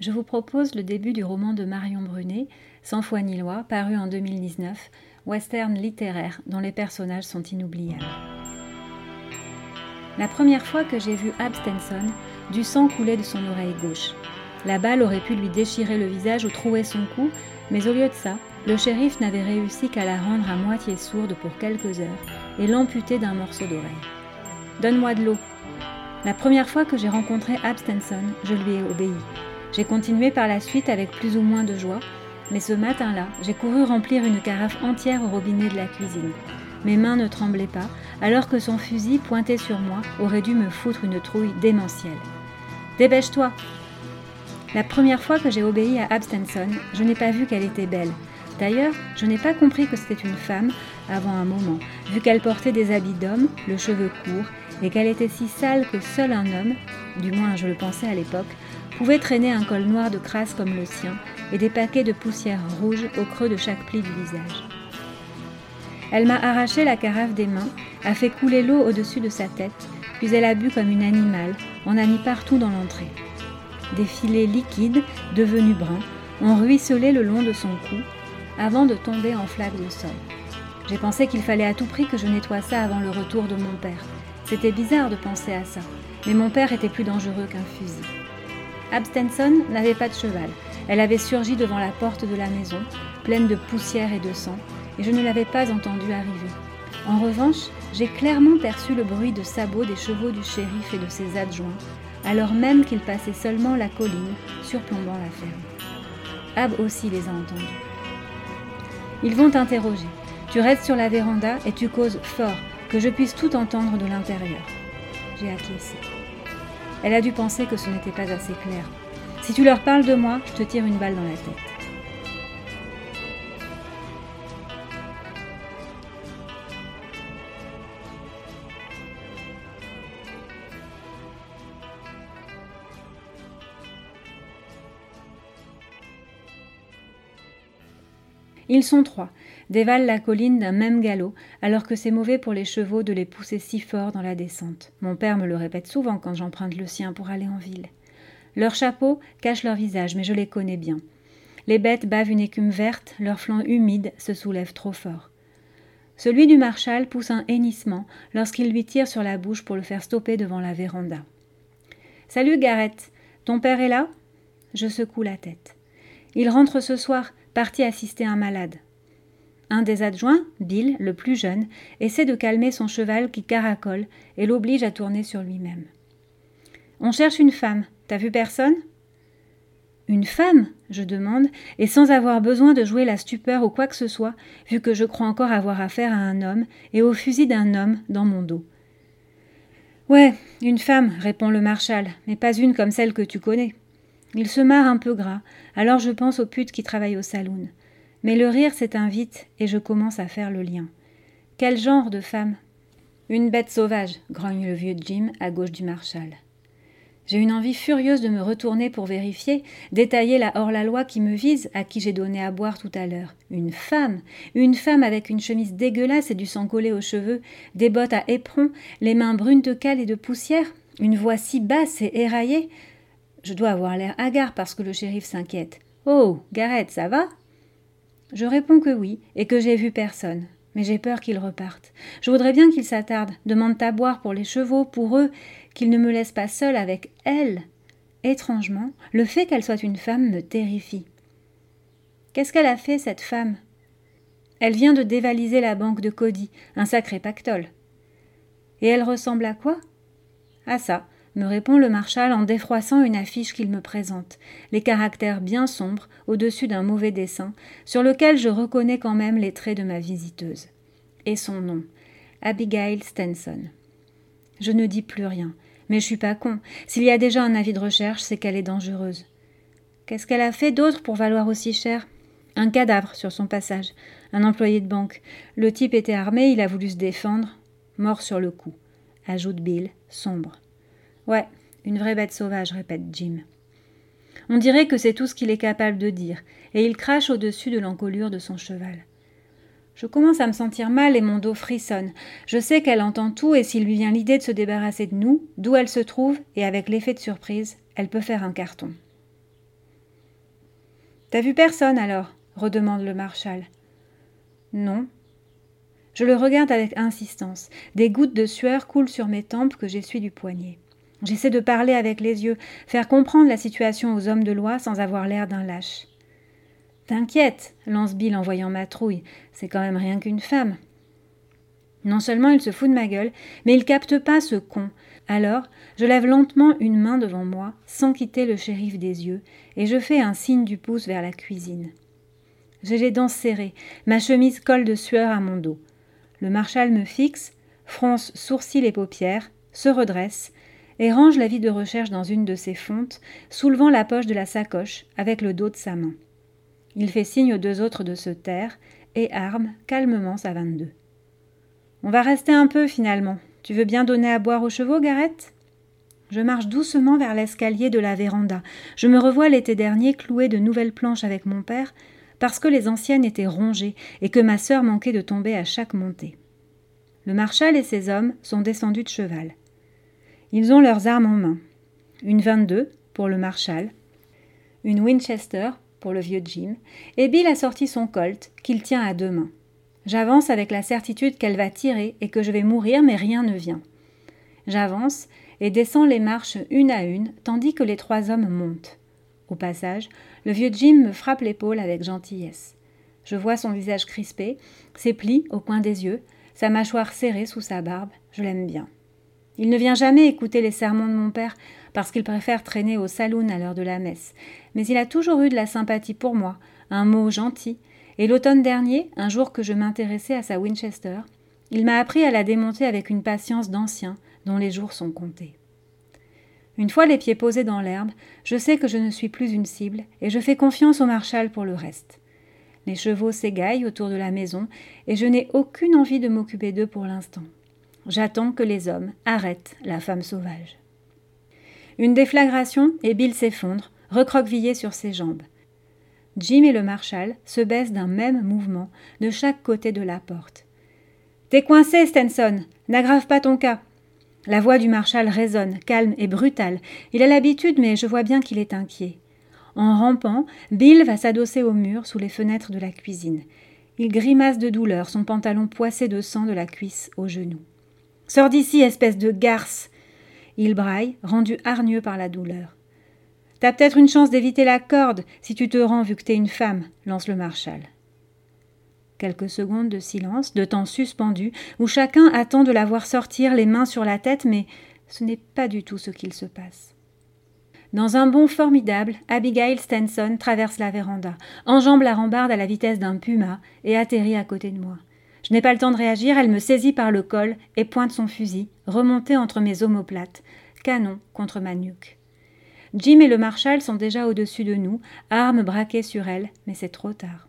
je vous propose le début du roman de Marion Brunet, Sans foi ni loi, paru en 2019, western littéraire dont les personnages sont inoubliables. La première fois que j'ai vu Abstenson, du sang coulait de son oreille gauche. La balle aurait pu lui déchirer le visage ou trouer son cou, mais au lieu de ça, le shérif n'avait réussi qu'à la rendre à moitié sourde pour quelques heures et l'amputer d'un morceau d'oreille. Donne-moi de l'eau. La première fois que j'ai rencontré Abstenson, je lui ai obéi. J'ai continué par la suite avec plus ou moins de joie, mais ce matin-là, j'ai couru remplir une carafe entière au robinet de la cuisine. Mes mains ne tremblaient pas, alors que son fusil pointé sur moi aurait dû me foutre une trouille démentielle. Dépêche-toi La première fois que j'ai obéi à Abstenson, je n'ai pas vu qu'elle était belle. D'ailleurs, je n'ai pas compris que c'était une femme avant un moment, vu qu'elle portait des habits d'homme, le cheveu court, et qu'elle était si sale que seul un homme, du moins je le pensais à l'époque, pouvait traîner un col noir de crasse comme le sien et des paquets de poussière rouge au creux de chaque pli du visage. Elle m'a arraché la carafe des mains, a fait couler l'eau au-dessus de sa tête, puis elle a bu comme une animale, en a mis partout dans l'entrée. Des filets liquides, devenus bruns, ont ruisselé le long de son cou, avant de tomber en flaques de sol. J'ai pensé qu'il fallait à tout prix que je nettoie ça avant le retour de mon père. C'était bizarre de penser à ça, mais mon père était plus dangereux qu'un fusil. Abstenson n'avait pas de cheval. Elle avait surgi devant la porte de la maison, pleine de poussière et de sang, et je ne l'avais pas entendue arriver. En revanche, j'ai clairement perçu le bruit de sabots des chevaux du shérif et de ses adjoints, alors même qu'ils passaient seulement la colline, surplombant la ferme. Ab aussi les a entendus. Ils vont t'interroger. Tu restes sur la véranda et tu causes fort, que je puisse tout entendre de l'intérieur. J'ai acquiescé. Elle a dû penser que ce n'était pas assez clair. Si tu leur parles de moi, je te tire une balle dans la tête. Ils sont trois, dévalent la colline d'un même galop, alors que c'est mauvais pour les chevaux de les pousser si fort dans la descente. Mon père me le répète souvent quand j'emprunte le sien pour aller en ville. Leurs chapeaux cachent leur visage, mais je les connais bien. Les bêtes bavent une écume verte, leurs flancs humides se soulèvent trop fort. Celui du marshal pousse un hennissement lorsqu'il lui tire sur la bouche pour le faire stopper devant la véranda. Salut Gareth, ton père est là? Je secoue la tête. Il rentre ce soir, parti assister un malade. Un des adjoints, Bill, le plus jeune, essaie de calmer son cheval qui caracole et l'oblige à tourner sur lui-même. On cherche une femme. T'as vu personne? Une femme? Je demande, et sans avoir besoin de jouer la stupeur ou quoi que ce soit, vu que je crois encore avoir affaire à un homme et au fusil d'un homme dans mon dos. Ouais, une femme, répond le marshal, mais pas une comme celle que tu connais. Il se marre un peu gras, alors je pense aux putes qui travaillent au saloon. Mais le rire s'éteint vite et je commence à faire le lien. Quel genre de femme? Une bête sauvage, grogne le vieux Jim à gauche du marshal. J'ai une envie furieuse de me retourner pour vérifier, détailler la hors-la-loi qui me vise, à qui j'ai donné à boire tout à l'heure. Une femme Une femme avec une chemise dégueulasse et du sang collé aux cheveux, des bottes à éperon, les mains brunes de cale et de poussière Une voix si basse et éraillée je dois avoir l'air hagard parce que le shérif s'inquiète. Oh, Gareth, ça va? Je réponds que oui, et que j'ai vu personne. Mais j'ai peur qu'il reparte. Je voudrais bien qu'il s'attarde, demande à boire pour les chevaux, pour eux, qu'il ne me laisse pas seule avec elle. Étrangement, le fait qu'elle soit une femme me terrifie. Qu'est-ce qu'elle a fait, cette femme? Elle vient de dévaliser la banque de Cody, un sacré pactole. Et elle ressemble à quoi? À ça, me répond le marshal en défroissant une affiche qu'il me présente, les caractères bien sombres, au-dessus d'un mauvais dessin, sur lequel je reconnais quand même les traits de ma visiteuse. Et son nom, Abigail Stenson. Je ne dis plus rien, mais je suis pas con. S'il y a déjà un avis de recherche, c'est qu'elle est dangereuse. Qu'est-ce qu'elle a fait d'autre pour valoir aussi cher? Un cadavre sur son passage, un employé de banque. Le type était armé, il a voulu se défendre. Mort sur le coup, ajoute Bill, sombre. Ouais, une vraie bête sauvage, répète Jim. On dirait que c'est tout ce qu'il est capable de dire, et il crache au-dessus de l'encolure de son cheval. Je commence à me sentir mal et mon dos frissonne. Je sais qu'elle entend tout et s'il lui vient l'idée de se débarrasser de nous, d'où elle se trouve, et avec l'effet de surprise, elle peut faire un carton. T'as vu personne alors? redemande le marshal. Non. Je le regarde avec insistance. Des gouttes de sueur coulent sur mes tempes que j'essuie du poignet. J'essaie de parler avec les yeux, faire comprendre la situation aux hommes de loi sans avoir l'air d'un lâche. T'inquiète, lance Bill en voyant ma trouille, c'est quand même rien qu'une femme. Non seulement il se fout de ma gueule, mais il capte pas ce con. Alors, je lève lentement une main devant moi, sans quitter le shérif des yeux, et je fais un signe du pouce vers la cuisine. J'ai les dents serrées, ma chemise colle de sueur à mon dos. Le marshal me fixe, fronce sourcils et paupières, se redresse, et range la vie de recherche dans une de ses fontes, soulevant la poche de la sacoche avec le dos de sa main. Il fait signe aux deux autres de se taire et arme calmement sa 22. On va rester un peu finalement. Tu veux bien donner à boire aux chevaux, Gareth? Je marche doucement vers l'escalier de la véranda. Je me revois l'été dernier clouer de nouvelles planches avec mon père parce que les anciennes étaient rongées et que ma sœur manquait de tomber à chaque montée. Le marshal et ses hommes sont descendus de cheval. Ils ont leurs armes en main. Une 22 pour le Marshal, une Winchester pour le vieux Jim, et Bill a sorti son Colt qu'il tient à deux mains. J'avance avec la certitude qu'elle va tirer et que je vais mourir, mais rien ne vient. J'avance et descends les marches une à une, tandis que les trois hommes montent. Au passage, le vieux Jim me frappe l'épaule avec gentillesse. Je vois son visage crispé, ses plis au coin des yeux, sa mâchoire serrée sous sa barbe. Je l'aime bien. Il ne vient jamais écouter les sermons de mon père parce qu'il préfère traîner au saloon à l'heure de la messe, mais il a toujours eu de la sympathie pour moi, un mot gentil, et l'automne dernier, un jour que je m'intéressais à sa Winchester, il m'a appris à la démonter avec une patience d'ancien dont les jours sont comptés. Une fois les pieds posés dans l'herbe, je sais que je ne suis plus une cible et je fais confiance au marshal pour le reste. Les chevaux s'égaillent autour de la maison et je n'ai aucune envie de m'occuper d'eux pour l'instant. J'attends que les hommes arrêtent la femme sauvage. Une déflagration et Bill s'effondre, recroquevillé sur ses jambes. Jim et le marshal se baissent d'un même mouvement de chaque côté de la porte. T'es coincé, Stenson N'aggrave pas ton cas La voix du marshal résonne, calme et brutale. Il a l'habitude, mais je vois bien qu'il est inquiet. En rampant, Bill va s'adosser au mur sous les fenêtres de la cuisine. Il grimace de douleur, son pantalon poissé de sang de la cuisse au genou. Sors d'ici, espèce de garce Il braille, rendu hargneux par la douleur. T'as peut-être une chance d'éviter la corde si tu te rends vu que t'es une femme, lance le marshal. Quelques secondes de silence, de temps suspendu, où chacun attend de la voir sortir les mains sur la tête, mais ce n'est pas du tout ce qu'il se passe. Dans un bond formidable, Abigail Stenson traverse la véranda, enjambe la rambarde à la vitesse d'un puma et atterrit à côté de moi. N'ai pas le temps de réagir, elle me saisit par le col et pointe son fusil, remonté entre mes omoplates, canon contre ma nuque. Jim et le marshal sont déjà au-dessus de nous, armes braquées sur elle, mais c'est trop tard.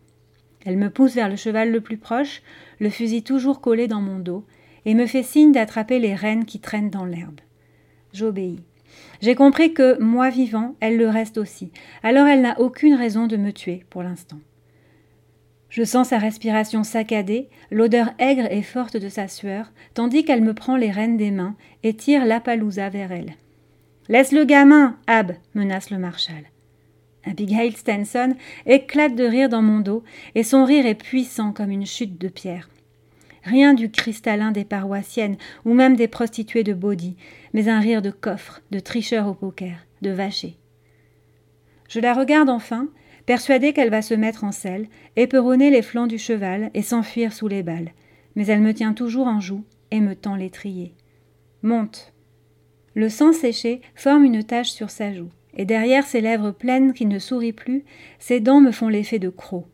Elle me pousse vers le cheval le plus proche, le fusil toujours collé dans mon dos, et me fait signe d'attraper les rênes qui traînent dans l'herbe. J'obéis. J'ai compris que, moi vivant, elle le reste aussi, alors elle n'a aucune raison de me tuer pour l'instant. Je sens sa respiration saccadée, l'odeur aigre et forte de sa sueur, tandis qu'elle me prend les rênes des mains et tire l'Apalousa vers elle. Laisse le gamin, Ab, menace le marshal. Abigail Stenson éclate de rire dans mon dos, et son rire est puissant comme une chute de pierre. Rien du cristallin des paroissiennes ou même des prostituées de Body, mais un rire de coffre, de tricheur au poker, de vacher. Je la regarde enfin, persuadée qu'elle va se mettre en selle, éperonner les flancs du cheval et s'enfuir sous les balles. Mais elle me tient toujours en joue et me tend l'étrier. Monte. Le sang séché forme une tache sur sa joue, et derrière ses lèvres pleines qui ne sourient plus, ses dents me font l'effet de crocs.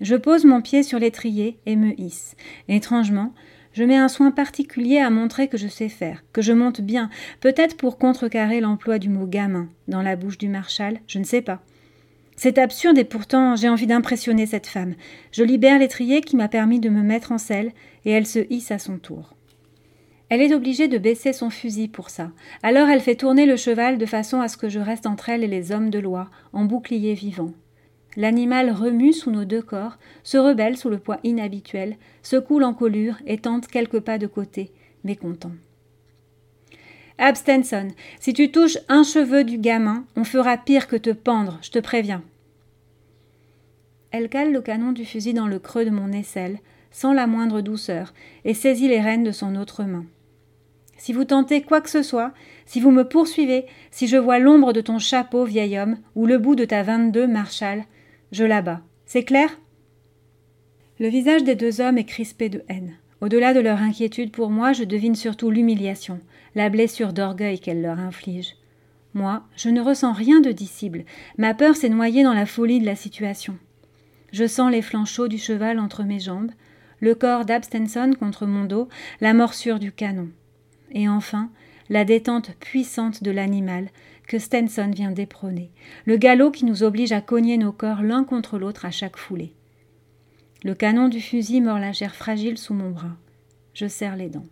Je pose mon pied sur l'étrier et me hisse. Étrangement, je mets un soin particulier à montrer que je sais faire, que je monte bien, peut-être pour contrecarrer l'emploi du mot gamin dans la bouche du marshal, je ne sais pas. C'est absurde et pourtant j'ai envie d'impressionner cette femme. Je libère l'étrier qui m'a permis de me mettre en selle et elle se hisse à son tour. Elle est obligée de baisser son fusil pour ça. Alors elle fait tourner le cheval de façon à ce que je reste entre elle et les hommes de loi, en bouclier vivant. L'animal remue sous nos deux corps, se rebelle sous le poids inhabituel, secoue l'encolure et tente quelques pas de côté, mécontent. Abstenson, si tu touches un cheveu du gamin, on fera pire que te pendre, je te préviens. Elle cale le canon du fusil dans le creux de mon aisselle, sans la moindre douceur, et saisit les rênes de son autre main. Si vous tentez quoi que ce soit, si vous me poursuivez, si je vois l'ombre de ton chapeau, vieil homme, ou le bout de ta vingt-deux, Marshall, je l'abats. C'est clair? Le visage des deux hommes est crispé de haine. Au-delà de leur inquiétude pour moi, je devine surtout l'humiliation, la blessure d'orgueil qu'elle leur inflige. Moi, je ne ressens rien de dissible. Ma peur s'est noyée dans la folie de la situation. Je sens les flancs chauds du cheval entre mes jambes, le corps d'Abstenson contre mon dos, la morsure du canon. Et enfin, la détente puissante de l'animal que Stenson vient d'éprôner, le galop qui nous oblige à cogner nos corps l'un contre l'autre à chaque foulée. Le canon du fusil mord la chair fragile sous mon bras. Je serre les dents.